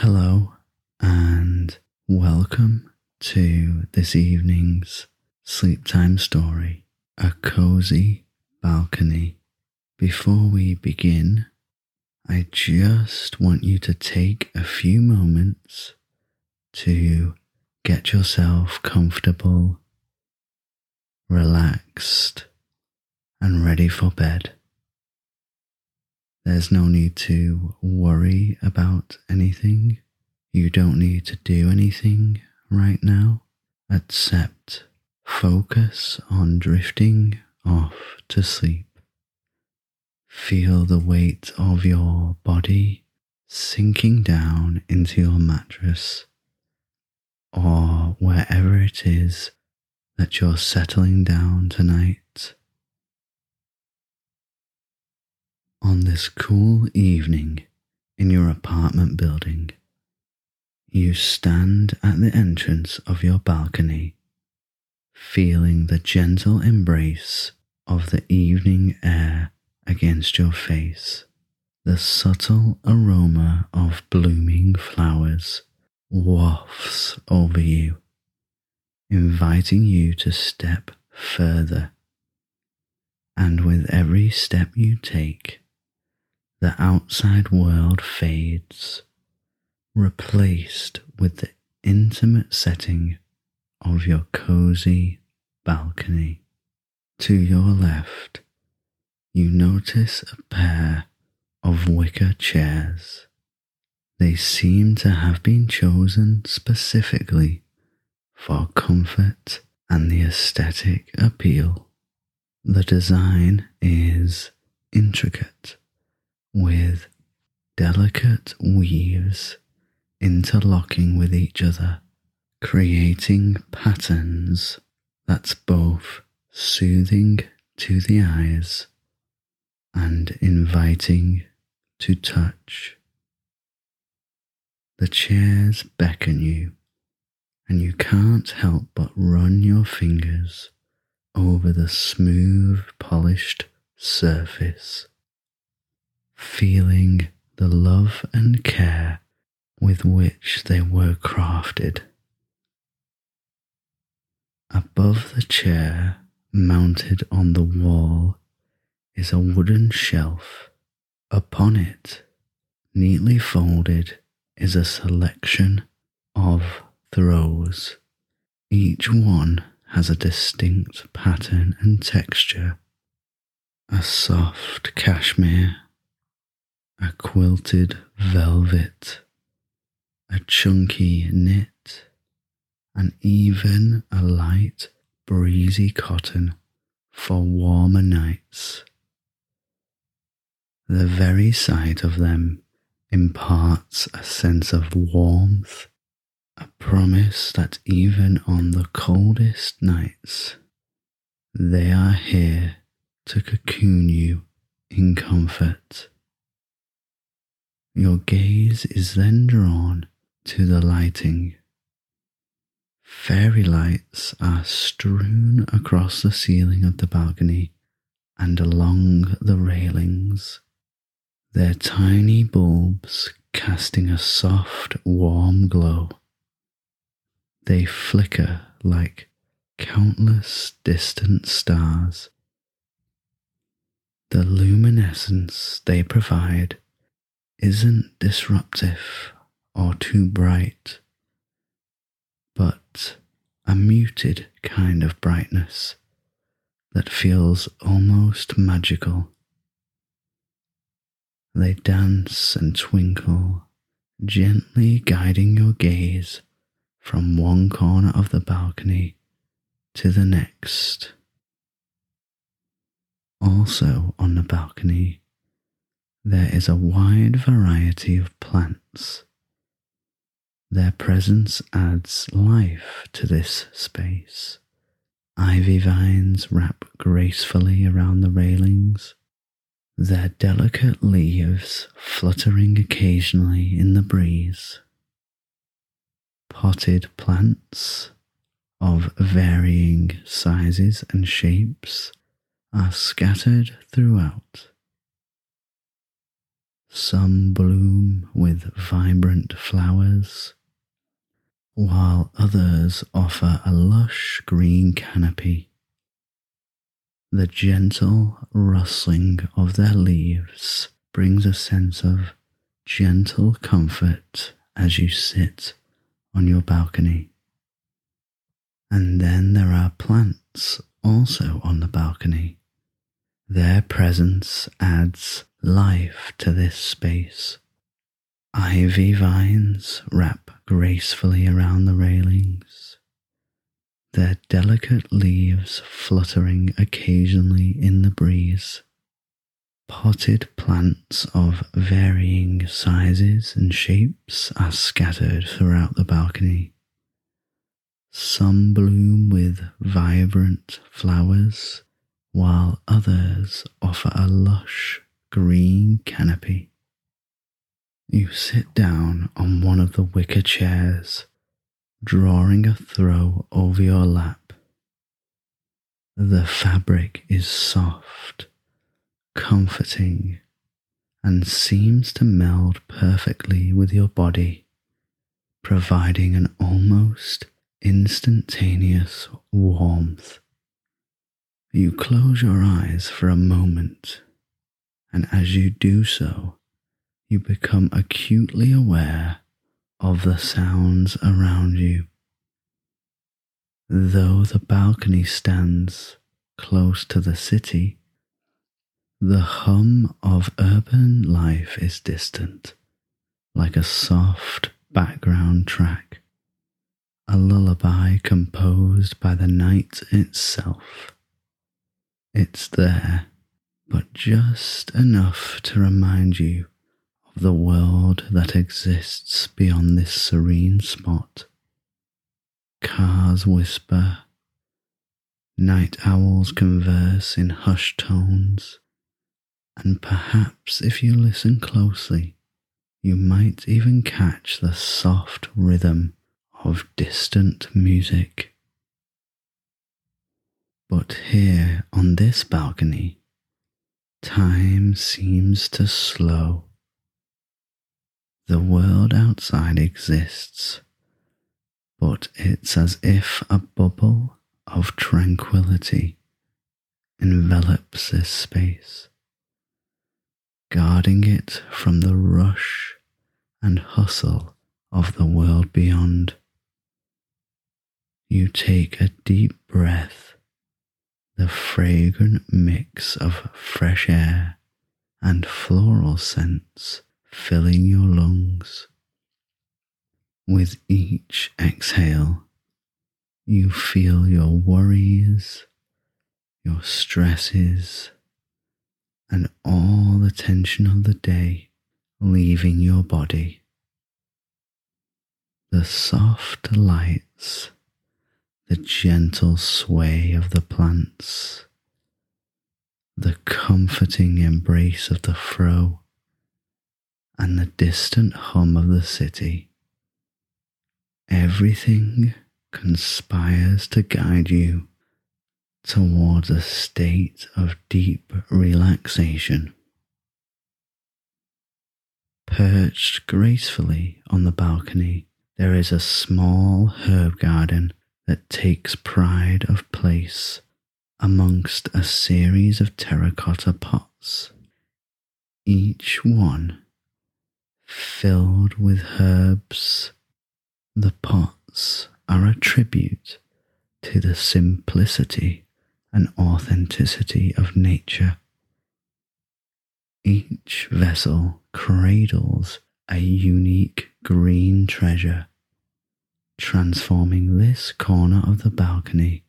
Hello, and welcome to this evening's sleep time story A Cozy Balcony. Before we begin, I just want you to take a few moments to get yourself comfortable, relaxed, and ready for bed. There's no need to worry about anything. You don't need to do anything right now except focus on drifting off to sleep. Feel the weight of your body sinking down into your mattress or wherever it is that you're settling down tonight. On this cool evening in your apartment building, you stand at the entrance of your balcony, feeling the gentle embrace of the evening air against your face. The subtle aroma of blooming flowers wafts over you, inviting you to step further. And with every step you take, the outside world fades, replaced with the intimate setting of your cozy balcony. To your left, you notice a pair of wicker chairs. They seem to have been chosen specifically for comfort and the aesthetic appeal. The design is intricate with delicate weaves interlocking with each other, creating patterns that's both soothing to the eyes and inviting to touch. The chairs beckon you, and you can't help but run your fingers over the smooth, polished surface feeling the love and care with which they were crafted. Above the chair, mounted on the wall, is a wooden shelf. Upon it, neatly folded, is a selection of throws. Each one has a distinct pattern and texture. A soft cashmere a quilted velvet, a chunky knit, and even a light breezy cotton for warmer nights. The very sight of them imparts a sense of warmth, a promise that even on the coldest nights, they are here to cocoon you in comfort. Your gaze is then drawn to the lighting. Fairy lights are strewn across the ceiling of the balcony and along the railings, their tiny bulbs casting a soft, warm glow. They flicker like countless distant stars. The luminescence they provide isn't disruptive or too bright, but a muted kind of brightness that feels almost magical. They dance and twinkle, gently guiding your gaze from one corner of the balcony to the next. Also on the balcony there is a wide variety of plants. Their presence adds life to this space. Ivy vines wrap gracefully around the railings, their delicate leaves fluttering occasionally in the breeze. Potted plants of varying sizes and shapes are scattered throughout Some bloom with vibrant flowers, while others offer a lush green canopy. The gentle rustling of their leaves brings a sense of gentle comfort as you sit on your balcony. And then there are plants also on the balcony. Their presence adds life to this space. Ivy vines wrap gracefully around the railings, their delicate leaves fluttering occasionally in the breeze. Potted plants of varying sizes and shapes are scattered throughout the balcony. Some bloom with vibrant flowers, while others offer a lush green canopy. You sit down on one of the wicker chairs, drawing a throw over your lap. The fabric is soft comforting, and seems to meld perfectly with your body, providing an almost instantaneous warmth. You close your eyes for a moment, and as you do so, you become acutely aware of the sounds around you. Though the balcony stands close to the city, the hum of urban life is distant, like a soft background track, a lullaby composed by the night itself. It's there, but just enough to remind you of the world that exists beyond this serene spot. Cars whisper, night owls converse in hushed tones and perhaps if you listen closely, you might even catch the soft rhythm of distant music. But here on this balcony, time seems to slow. The world outside exists, but it's as if a bubble of tranquility envelops this space guarding it from the rush and hustle of the world beyond. You take a deep breath, the fragrant mix of fresh air and floral scents filling your lungs. With each exhale, you feel your worries, your stresses, and all the tension of the day leaving your body. The soft lights, the gentle sway of the plants, the comforting embrace of the fro, and the distant hum of the city. Everything conspires to guide you towards a state of deep relaxation. Perched gracefully on the balcony, there is a small herb garden that takes pride of place amongst a series of terracotta pots, each one filled with herbs. The pots are a tribute to the simplicity and authenticity of nature. Each vessel cradles a unique green treasure, transforming this corner of the balcony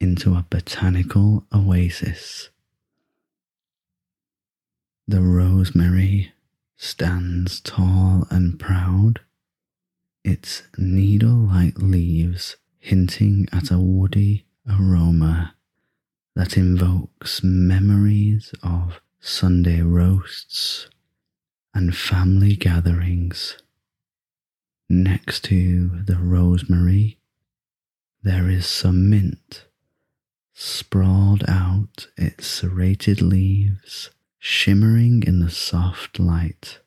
into a botanical oasis. The rosemary stands tall and proud, its needle like leaves hinting at a woody aroma that invokes memories of Sunday roasts and family gatherings. Next to the rosemary, there is some mint sprawled out its serrated leaves shimmering in the soft light.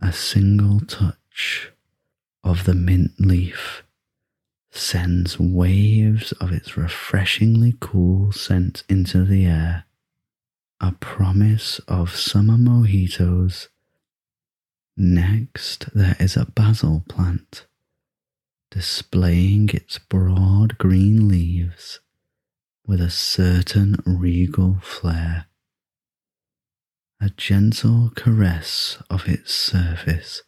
A single touch of the mint leaf sends waves of its refreshingly cool scent into the air, a promise of summer mojitos. Next, there is a basil plant, displaying its broad green leaves with a certain regal flair. A gentle caress of its surface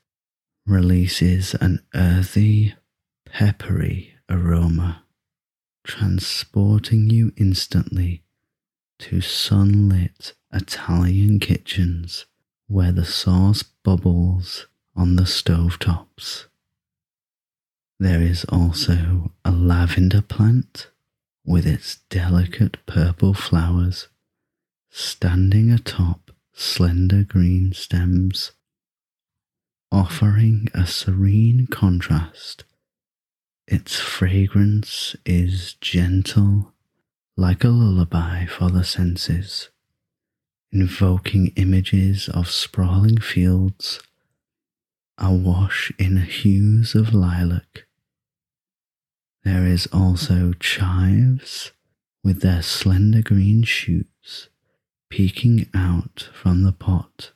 releases an earthy, peppery aroma, transporting you instantly to sunlit Italian kitchens where the sauce bubbles on the stovetops. There is also a lavender plant with its delicate purple flowers standing atop slender green stems, offering a serene contrast. Its fragrance is gentle, like a lullaby for the senses, invoking images of sprawling fields awash in hues of lilac. There is also chives with their slender green shoots peeking out from the pot,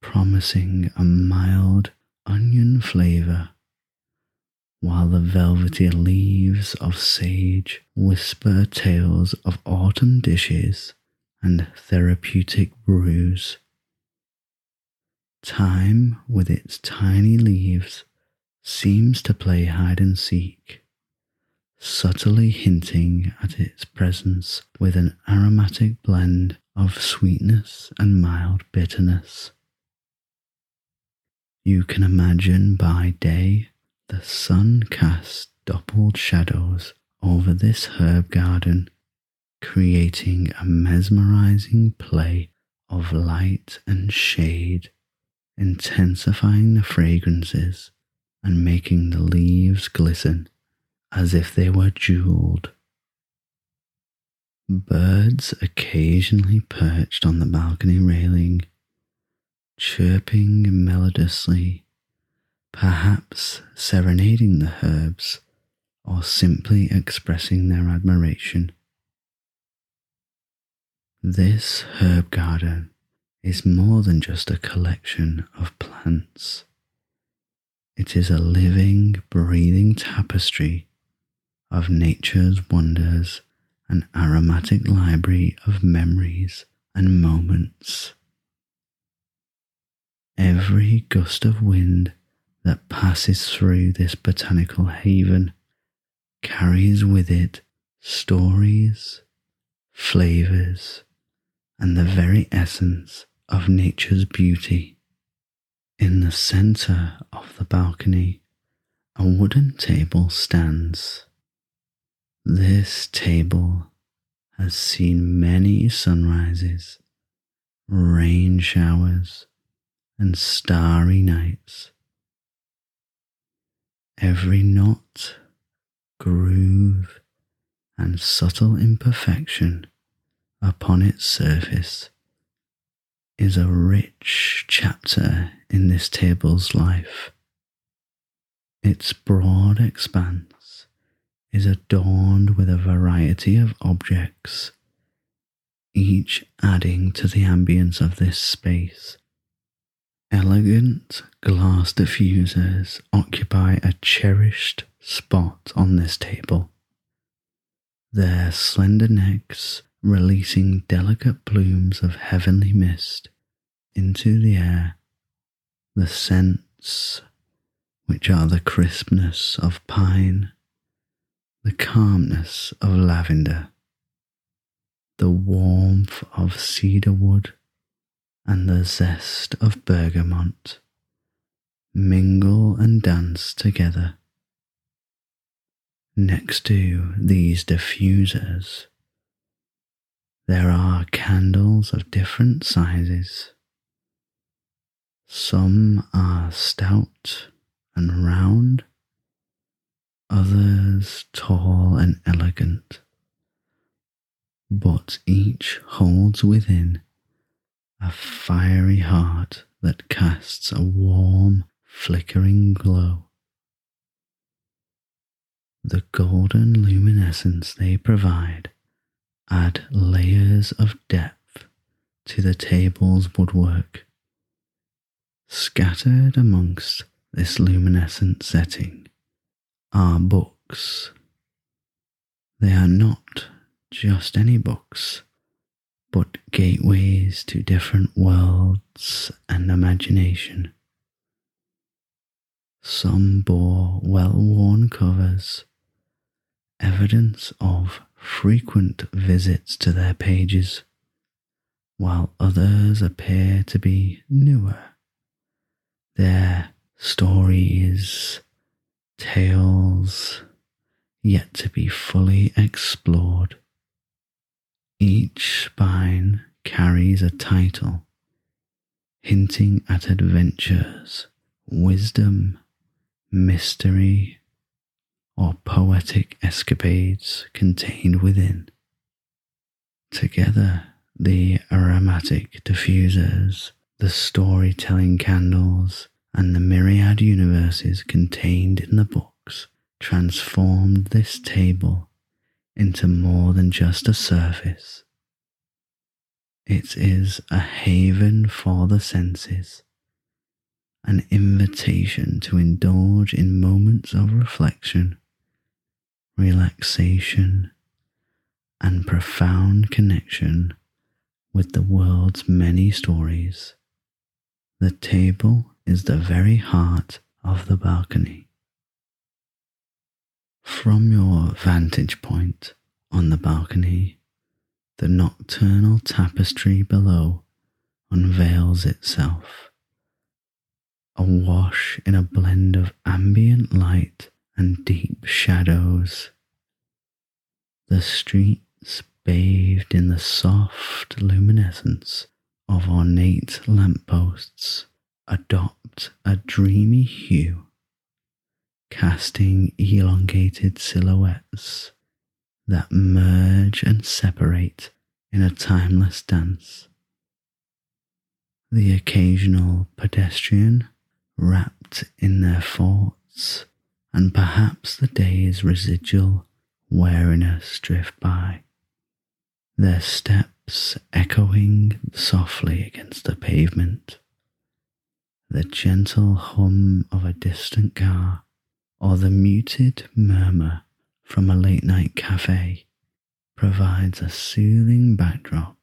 promising a mild onion flavor, while the velvety leaves of sage whisper tales of autumn dishes and therapeutic brews. Thyme, with its tiny leaves, seems to play hide and seek, subtly hinting at its presence with an aromatic blend of sweetness and mild bitterness. You can imagine by day the sun casts dappled shadows over this herb garden, creating a mesmerizing play of light and shade, intensifying the fragrances and making the leaves glisten as if they were jeweled. Birds occasionally perched on the balcony railing, chirping melodiously, perhaps serenading the herbs or simply expressing their admiration. This herb garden is more than just a collection of plants. It is a living, breathing tapestry of nature's wonders, an aromatic library of memories and moments. Every gust of wind that passes through this botanical haven carries with it stories, flavors, and the very essence of nature's beauty. In the center of the balcony, a wooden table stands. This table has seen many sunrises, rain showers, and starry nights. Every knot, groove, and subtle imperfection upon its surface is a rich chapter in this table's life. Its broad expanse is adorned with a variety of objects, each adding to the ambience of this space. Elegant glass diffusers occupy a cherished spot on this table, their slender necks releasing delicate plumes of heavenly mist into the air the scents, which are the crispness of pine, the calmness of lavender, the warmth of cedar wood, and the zest of bergamot mingle and dance together. Next to these diffusers, there are candles of different sizes some are stout and round, others tall and elegant. but each holds within a fiery heart that casts a warm, flickering glow. The golden luminescence they provide add layers of depth to the table's woodwork. Scattered amongst this luminescent setting are books. They are not just any books, but gateways to different worlds and imagination. Some bore well worn covers, evidence of frequent visits to their pages, while others appear to be newer. Their stories, tales yet to be fully explored. Each spine carries a title hinting at adventures, wisdom, mystery, or poetic escapades contained within. Together, the aromatic diffusers, the storytelling candles, and the myriad universes contained in the books transformed this table into more than just a surface. It is a haven for the senses, an invitation to indulge in moments of reflection relaxation, and profound connection with the world's many stories. The table is the very heart of the balcony. From your vantage point on the balcony, the nocturnal tapestry below unveils itself, awash in a blend of ambient light and deep shadows. The streets bathed in the soft luminescence of ornate lampposts adopt a dreamy hue, casting elongated silhouettes that merge and separate in a timeless dance. The occasional pedestrian, wrapped in their thoughts, and perhaps the day's residual weariness drift by, their steps echoing softly against the pavement, the gentle hum of a distant car, or the muted murmur from a late night cafe provides a soothing backdrop.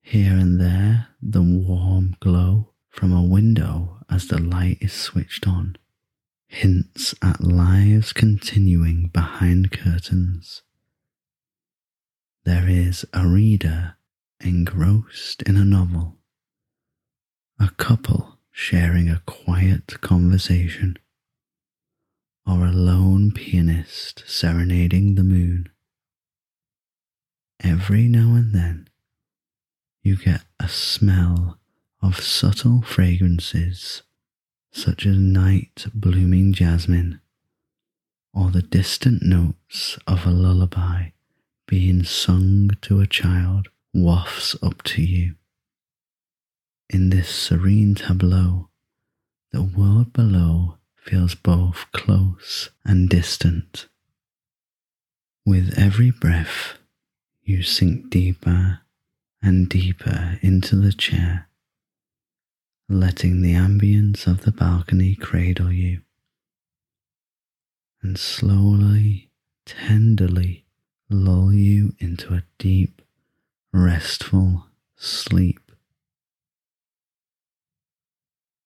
Here and there, the warm glow from a window as the light is switched on hints at lives continuing behind curtains. There is a reader engrossed in a novel, a couple sharing a quiet conversation, or a lone pianist serenading the moon. Every now and then, you get a smell of subtle fragrances such as night blooming jasmine, or the distant notes of a lullaby being sung to a child wafts up to you. In this serene tableau, the world below feels both close and distant. With every breath, you sink deeper and deeper into the chair letting the ambience of the balcony cradle you, and slowly, tenderly lull you into a deep, restful sleep.